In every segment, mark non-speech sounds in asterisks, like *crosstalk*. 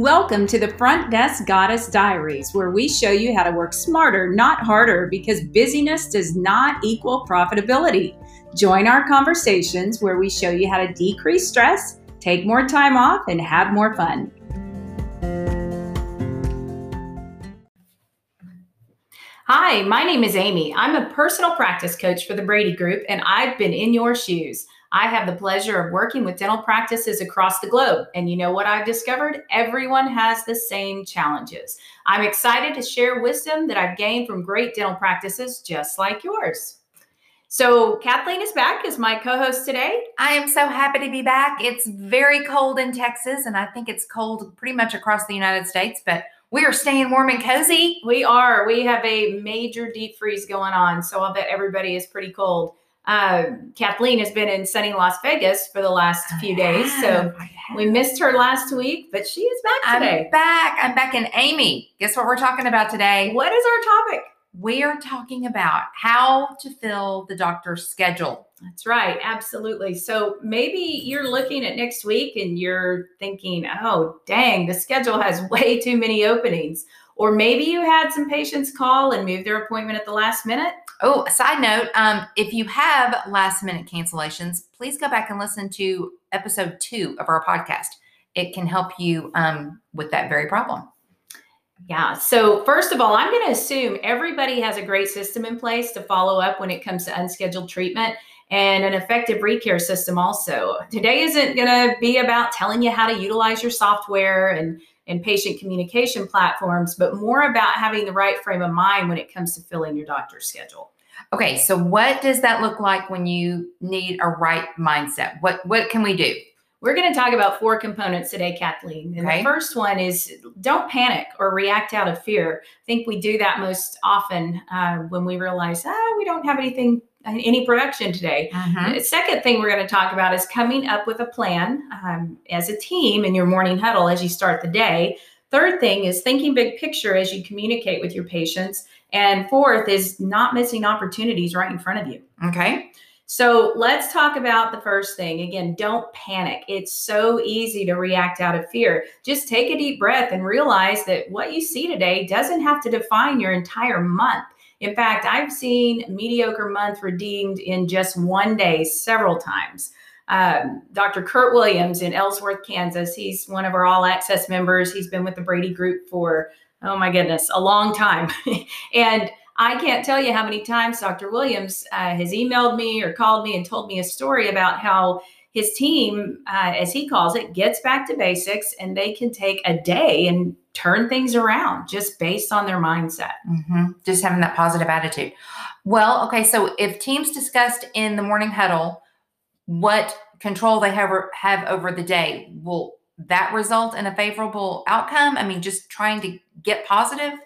Welcome to the Front Desk Goddess Diaries, where we show you how to work smarter, not harder, because busyness does not equal profitability. Join our conversations where we show you how to decrease stress, take more time off, and have more fun. Hi, my name is Amy. I'm a personal practice coach for the Brady Group, and I've been in your shoes. I have the pleasure of working with dental practices across the globe. And you know what I've discovered? Everyone has the same challenges. I'm excited to share wisdom that I've gained from great dental practices just like yours. So, Kathleen is back as my co host today. I am so happy to be back. It's very cold in Texas, and I think it's cold pretty much across the United States, but we are staying warm and cozy. We are. We have a major deep freeze going on. So, I'll bet everybody is pretty cold. Uh, Kathleen has been in sunny Las Vegas for the last few days, so we missed her last week, but she is back today. I'm back. I'm back. And Amy, guess what we're talking about today? What is our topic? We are talking about how to fill the doctor's schedule. That's right, absolutely. So maybe you're looking at next week and you're thinking, oh, dang, the schedule has *laughs* way too many openings. Or maybe you had some patients call and move their appointment at the last minute. Oh, a side note, um, if you have last minute cancellations, please go back and listen to episode two of our podcast. It can help you um, with that very problem. Yeah. So, first of all, I'm going to assume everybody has a great system in place to follow up when it comes to unscheduled treatment and an effective recare system also. Today isn't going to be about telling you how to utilize your software and and patient communication platforms, but more about having the right frame of mind when it comes to filling your doctor's schedule. Okay, so what does that look like when you need a right mindset? What what can we do? We're going to talk about four components today, Kathleen. And okay. the first one is don't panic or react out of fear. I think we do that most often uh, when we realize, ah, we don't have anything any production today. The second thing we're going to talk about is coming up with a plan um, as a team in your morning huddle as you start the day. Third thing is thinking big picture as you communicate with your patients. And fourth is not missing opportunities right in front of you. Okay. So let's talk about the first thing. Again, don't panic. It's so easy to react out of fear. Just take a deep breath and realize that what you see today doesn't have to define your entire month. In fact, I've seen mediocre month redeemed in just one day several times. Um, Dr. Kurt Williams in Ellsworth, Kansas, he's one of our all access members. He's been with the Brady Group for, oh my goodness, a long time. *laughs* and I can't tell you how many times Dr. Williams uh, has emailed me or called me and told me a story about how his team, uh, as he calls it, gets back to basics and they can take a day and turn things around just based on their mindset. Mm-hmm. Just having that positive attitude. Well, okay, so if teams discussed in the morning huddle what control they have, have over the day, will that result in a favorable outcome? I mean, just trying to get positive?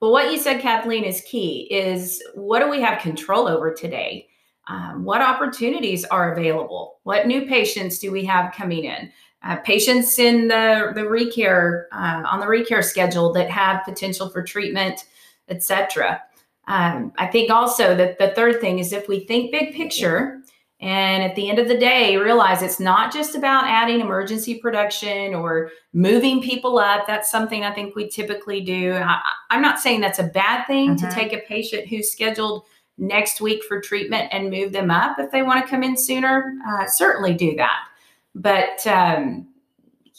Well, what you said, Kathleen, is key is what do we have control over today? Um, what opportunities are available? What new patients do we have coming in? Uh, patients in the the recare uh, on the recare schedule that have potential for treatment, etc. Um, I think also that the third thing is if we think big picture and at the end of the day realize it's not just about adding emergency production or moving people up. That's something I think we typically do. I, am not saying that's a bad thing mm-hmm. to take a patient who's scheduled next week for treatment and move them up if they want to come in sooner. Uh, certainly do that. But um,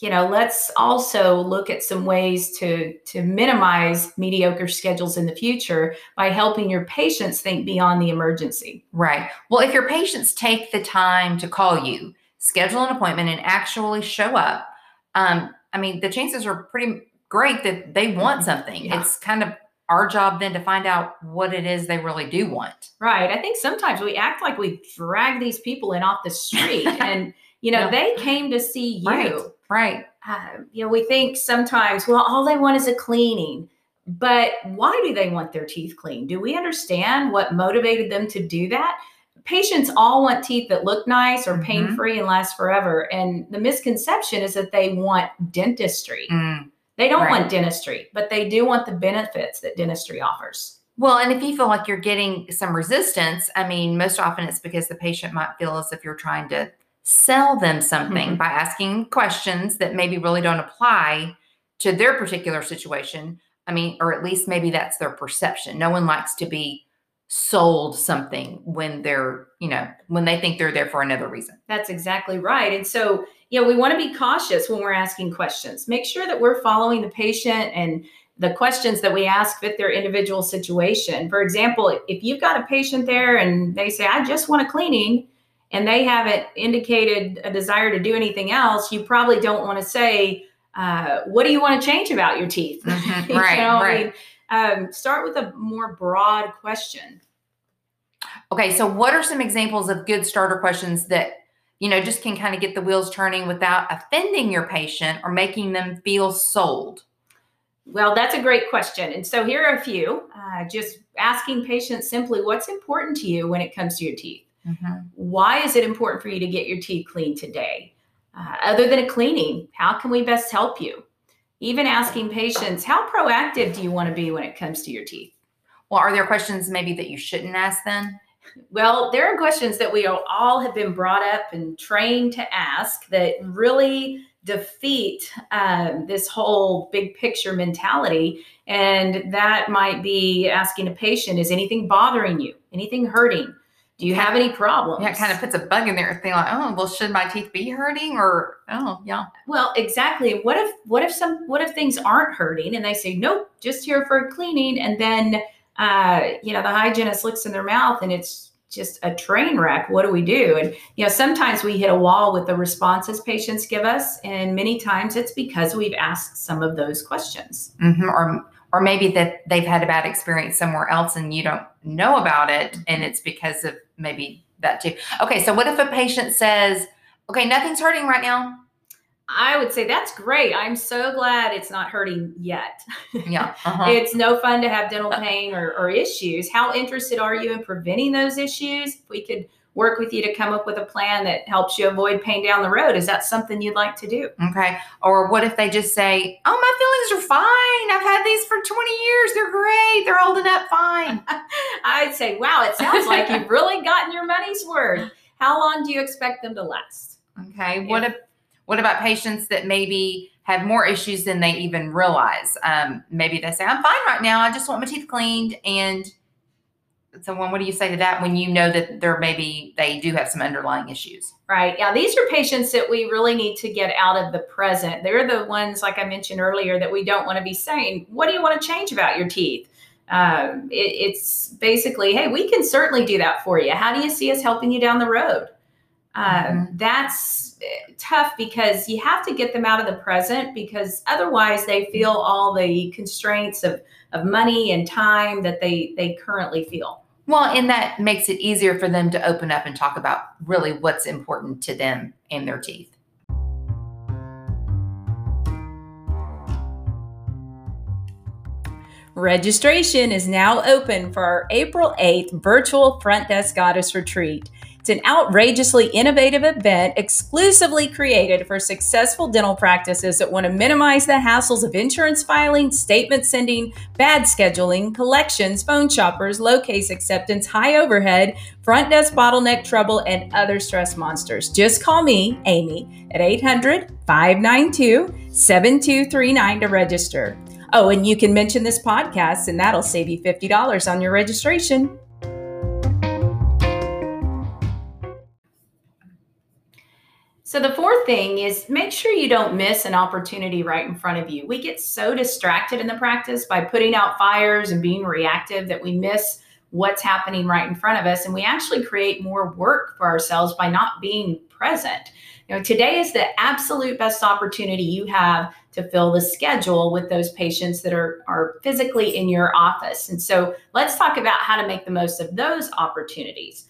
you know, let's also look at some ways to to minimize mediocre schedules in the future by helping your patients think beyond the emergency. Right. Well, if your patients take the time to call you, schedule an appointment, and actually show up, um, I mean, the chances are pretty great that they want mm-hmm. something. Yeah. It's kind of our job then to find out what it is they really do want. Right. I think sometimes we act like we drag these people in off the street *laughs* and you know, they came to see you. Right. right. Uh, you know, we think sometimes, well, all they want is a cleaning. But why do they want their teeth cleaned? Do we understand what motivated them to do that? Patients all want teeth that look nice or pain free mm-hmm. and last forever. And the misconception is that they want dentistry. Mm. They don't right. want dentistry, but they do want the benefits that dentistry offers. Well, and if you feel like you're getting some resistance, I mean, most often it's because the patient might feel as if you're trying to sell them something mm-hmm. by asking questions that maybe really don't apply to their particular situation. I mean, or at least maybe that's their perception. No one likes to be sold something when they're, you know, when they think they're there for another reason. That's exactly right. And so, you know, we want to be cautious when we're asking questions. Make sure that we're following the patient and the questions that we ask fit their individual situation. For example, if you've got a patient there and they say, I just want a cleaning, and they haven't indicated a desire to do anything else, you probably don't want to say, uh, What do you want to change about your teeth? Mm-hmm. *laughs* right. know, right. I mean, um, start with a more broad question. Okay, so what are some examples of good starter questions that you know just can kind of get the wheels turning without offending your patient or making them feel sold? Well, that's a great question. And so here are a few. Uh, just asking patients simply, what's important to you when it comes to your teeth? Mm-hmm. Why is it important for you to get your teeth cleaned today? Uh, other than a cleaning, how can we best help you? Even asking patients, how proactive do you want to be when it comes to your teeth? Well, are there questions maybe that you shouldn't ask then? Well, there are questions that we all have been brought up and trained to ask that really defeat um, this whole big picture mentality. And that might be asking a patient, is anything bothering you? Anything hurting? Do you have any problems? Yeah, it kind of puts a bug in there. Thing like, oh, well, should my teeth be hurting? Or oh, yeah. Well, exactly. What if what if some what if things aren't hurting and they say nope, just here for cleaning, and then uh, you know the hygienist looks in their mouth and it's just a train wreck. What do we do? And you know sometimes we hit a wall with the responses patients give us, and many times it's because we've asked some of those questions. Mm-hmm. Or or maybe that they've had a bad experience somewhere else and you don't know about it and it's because of maybe that too. Okay, so what if a patient says, "Okay, nothing's hurting right now." I would say that's great. I'm so glad it's not hurting yet. *laughs* Yeah. Uh-huh. it's no fun to have dental pain or, or issues. How interested are you in preventing those issues? If we could work with you to come up with a plan that helps you avoid pain down the road. Is that something you'd like to do? Okay. Or what if they just say, Oh, my feelings are fine. I've had these for 20 years. They're great. They're holding up fine. *laughs* I'd say, Wow, it sounds like you've really gotten your money's worth. How long do you expect them to last? Okay. What if what about patients that maybe have more issues than they even realize? Um, maybe they say, I'm fine right now. I just want my teeth cleaned. And so when, what do you say to that when you know that there maybe they do have some underlying issues? Right. Yeah these are patients that we really need to get out of the present. They're the ones like i mentioned earlier that we don't want to be saying what do you want to change about your teeth? Um, it, it's basically hey we can certainly do that for you. How do you see us helping you down the road um, mm-hmm. that's eh, tough because you have to get them out of the present because otherwise they feel all the constraints of, of money and time that they they currently feel well, and that makes it easier for them to open up and talk about really what's important to them and their teeth. Registration is now open for our April 8th virtual Front Desk Goddess Retreat. It's an outrageously innovative event exclusively created for successful dental practices that want to minimize the hassles of insurance filing, statement sending, bad scheduling, collections, phone shoppers, low case acceptance, high overhead, front desk bottleneck trouble, and other stress monsters. Just call me, Amy, at 800 592 7239 to register. Oh, and you can mention this podcast, and that'll save you $50 on your registration. So, the fourth thing is make sure you don't miss an opportunity right in front of you. We get so distracted in the practice by putting out fires and being reactive that we miss what's happening right in front of us. And we actually create more work for ourselves by not being present. You know, today is the absolute best opportunity you have to fill the schedule with those patients that are, are physically in your office. And so let's talk about how to make the most of those opportunities.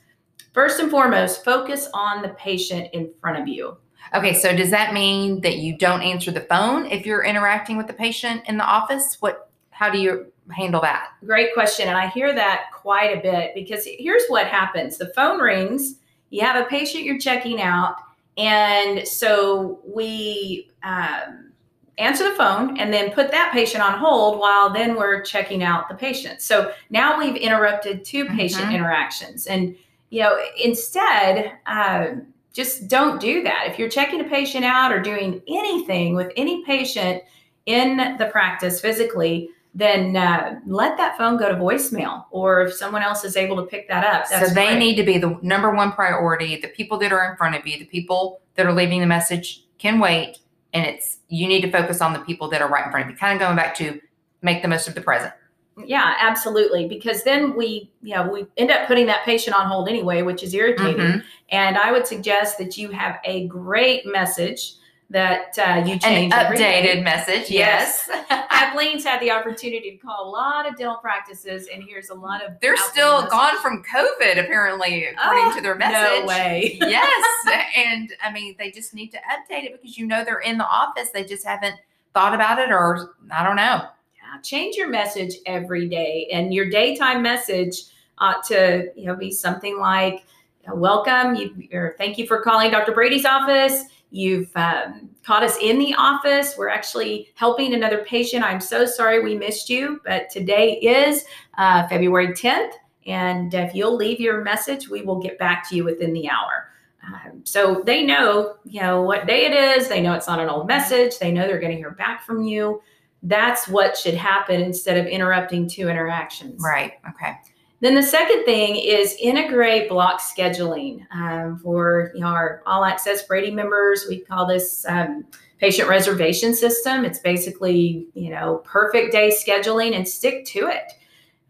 First and foremost, focus on the patient in front of you. Okay, so does that mean that you don't answer the phone if you're interacting with the patient in the office? What how do you handle that? Great question. And I hear that quite a bit because here's what happens. The phone rings, you have a patient you're checking out, and so we um, answer the phone and then put that patient on hold while then we're checking out the patient. So now we've interrupted 2 mm-hmm. patient interactions. And you know, instead, um, just don't do that. If you're checking a patient out or doing anything with any patient, in the practice physically, then uh, let that phone go to voicemail. Or if someone else is able to pick that up, so they great. need to be the number one priority. The people that are in front of you, the people that are leaving the message can wait, and it's you need to focus on the people that are right in front of you. Kind of going back to make the most of the present. Yeah, absolutely. Because then we, you know, we end up putting that patient on hold anyway, which is irritating. Mm-hmm. And I would suggest that you have a great message that uh, you change. An updated message, yes. yes. *laughs* Kathleen's had the opportunity to call a lot of dental practices, and here's a lot of. They're still messages. gone from COVID, apparently, according oh, to their message. No way. *laughs* yes, and I mean, they just need to update it because you know they're in the office. They just haven't thought about it, or I don't know change your message every day, and your daytime message ought to you know be something like welcome you or thank you for calling dr brady's office. You've um, caught us in the office. We're actually helping another patient. I'm so sorry we missed you but today is uh, february 10th and if you'll leave your message we will get back to you within the hour. Um, so they know you know what day it is. They know it's not an old message. They know they're going to hear back from you that's what should happen instead of interrupting two interactions. Right. Okay. Then the second thing is integrate block scheduling um, for you know, our all access Brady members. We call this um, patient reservation system. It's basically you know perfect day scheduling and stick to it.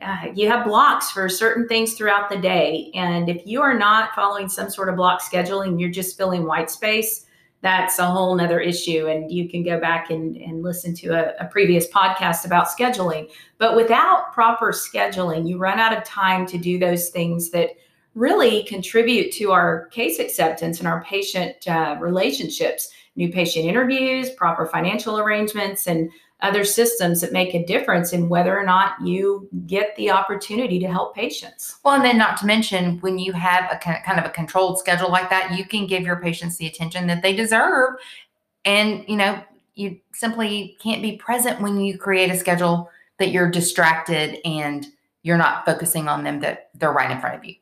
Uh, you have blocks for certain things throughout the day, and if you are not following some sort of block scheduling, you're just filling white space that's a whole nother issue. And you can go back and, and listen to a, a previous podcast about scheduling. But without proper scheduling, you run out of time to do those things that really contribute to our case acceptance and our patient uh, relationships new patient interviews, proper financial arrangements, and other systems that make a difference in whether or not you get the opportunity to help patients. Well, and then not to mention when you have a kind of a controlled schedule like that, you can give your patients the attention that they deserve. And, you know, you simply can't be present when you create a schedule that you're distracted and you're not focusing on them that they're right in front of you.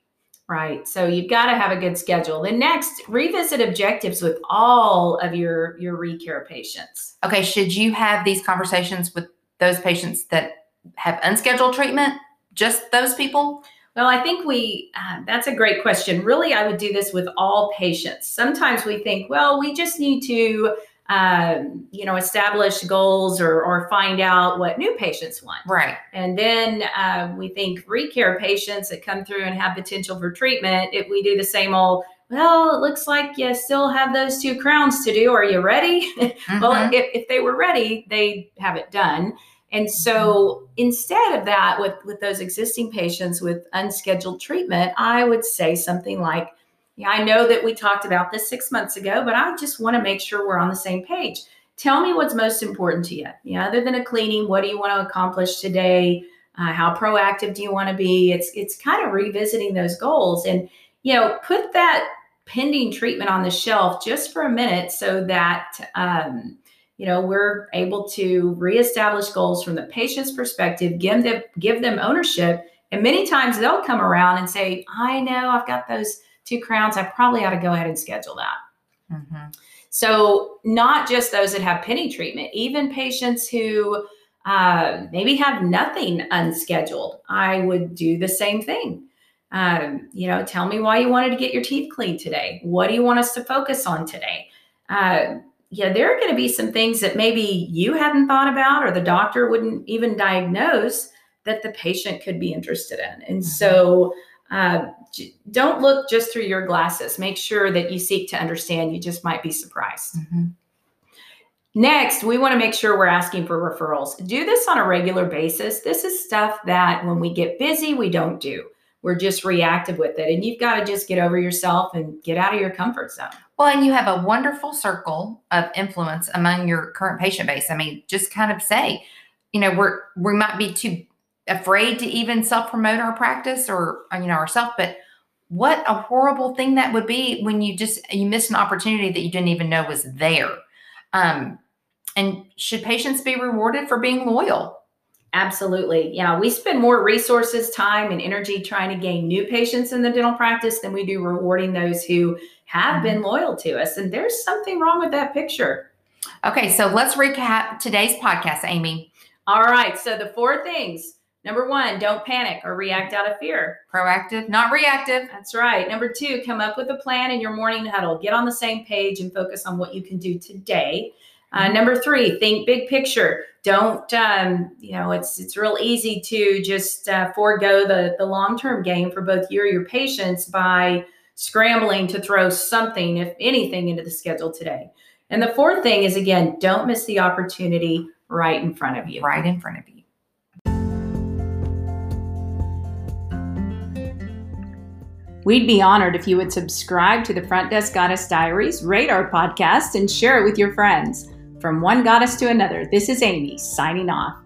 Right. So you've got to have a good schedule. Then next, revisit objectives with all of your your recare patients. Okay, should you have these conversations with those patients that have unscheduled treatment? Just those people? Well, I think we, uh, that's a great question. Really, I would do this with all patients. Sometimes we think, well, we just need to um, you know, establish goals or, or find out what new patients want. Right. And then uh, we think recare patients that come through and have potential for treatment, if we do the same old, well, it looks like you still have those two crowns to do. Are you ready? *laughs* Mm-hmm. well, if, if they were ready, they have it done. And so mm-hmm. instead of that, with, with those existing patients with unscheduled treatment, I would say something like, yeah, I know that we talked about this six months ago, but I just want to make sure we're on the same page. Tell me what's most important to you. Yeah, other than a cleaning, what do you want to accomplish today? Uh, how proactive do you want to be? It's it's kind of revisiting those goals and you know put that pending treatment on the shelf just for a minute so that um, you know we're able to reestablish goals from the patient's perspective, give them give them ownership, and many times they'll come around and say, "I know I've got those." Two crowns, I probably ought to go ahead and schedule that. Mm-hmm. So, not just those that have pending treatment, even patients who uh, maybe have nothing unscheduled, I would do the same thing. Um, you know, tell me why you wanted to get your teeth cleaned today. What do you want us to focus on today? Uh, yeah, there are going to be some things that maybe you hadn't thought about or the doctor wouldn't even diagnose that the patient could be interested in. And mm-hmm. so, uh, don't look just through your glasses. Make sure that you seek to understand. You just might be surprised. Mm-hmm. Next, we want to make sure we're asking for referrals. Do this on a regular basis. This is stuff that when we get busy, we don't do. We're just reactive with it. And you've got to just get over yourself and get out of your comfort zone. Well, and you have a wonderful circle of influence among your current patient base. I mean, just kind of say, you know, we're we might be too afraid to even self promote our practice or you know ourselves but what a horrible thing that would be when you just you miss an opportunity that you didn't even know was there um, and should patients be rewarded for being loyal absolutely yeah we spend more resources time and energy trying to gain new patients in the dental practice than we do rewarding those who have mm-hmm. been loyal to us and there's something wrong with that picture Okay, so let's recap today's podcast, Amy. All right. So the four things. Number one, don't panic or react out of fear. Proactive, not reactive. That's right. Number two, come up with a plan in your morning huddle. Get on the same page and focus on what you can do today. Uh, mm-hmm. number three, think big picture. Don't, um, you know, it's it's real easy to just uh, forego the the long term game for both you or your patients by scrambling to throw something, if anything, into the schedule today. And the fourth thing is again, don't miss the opportunity right in front of you. Right in front of you. We'd be honored if you would subscribe to the Front Desk Goddess Diaries, rate our podcast, and share it with your friends. From one goddess to another, this is Amy signing off.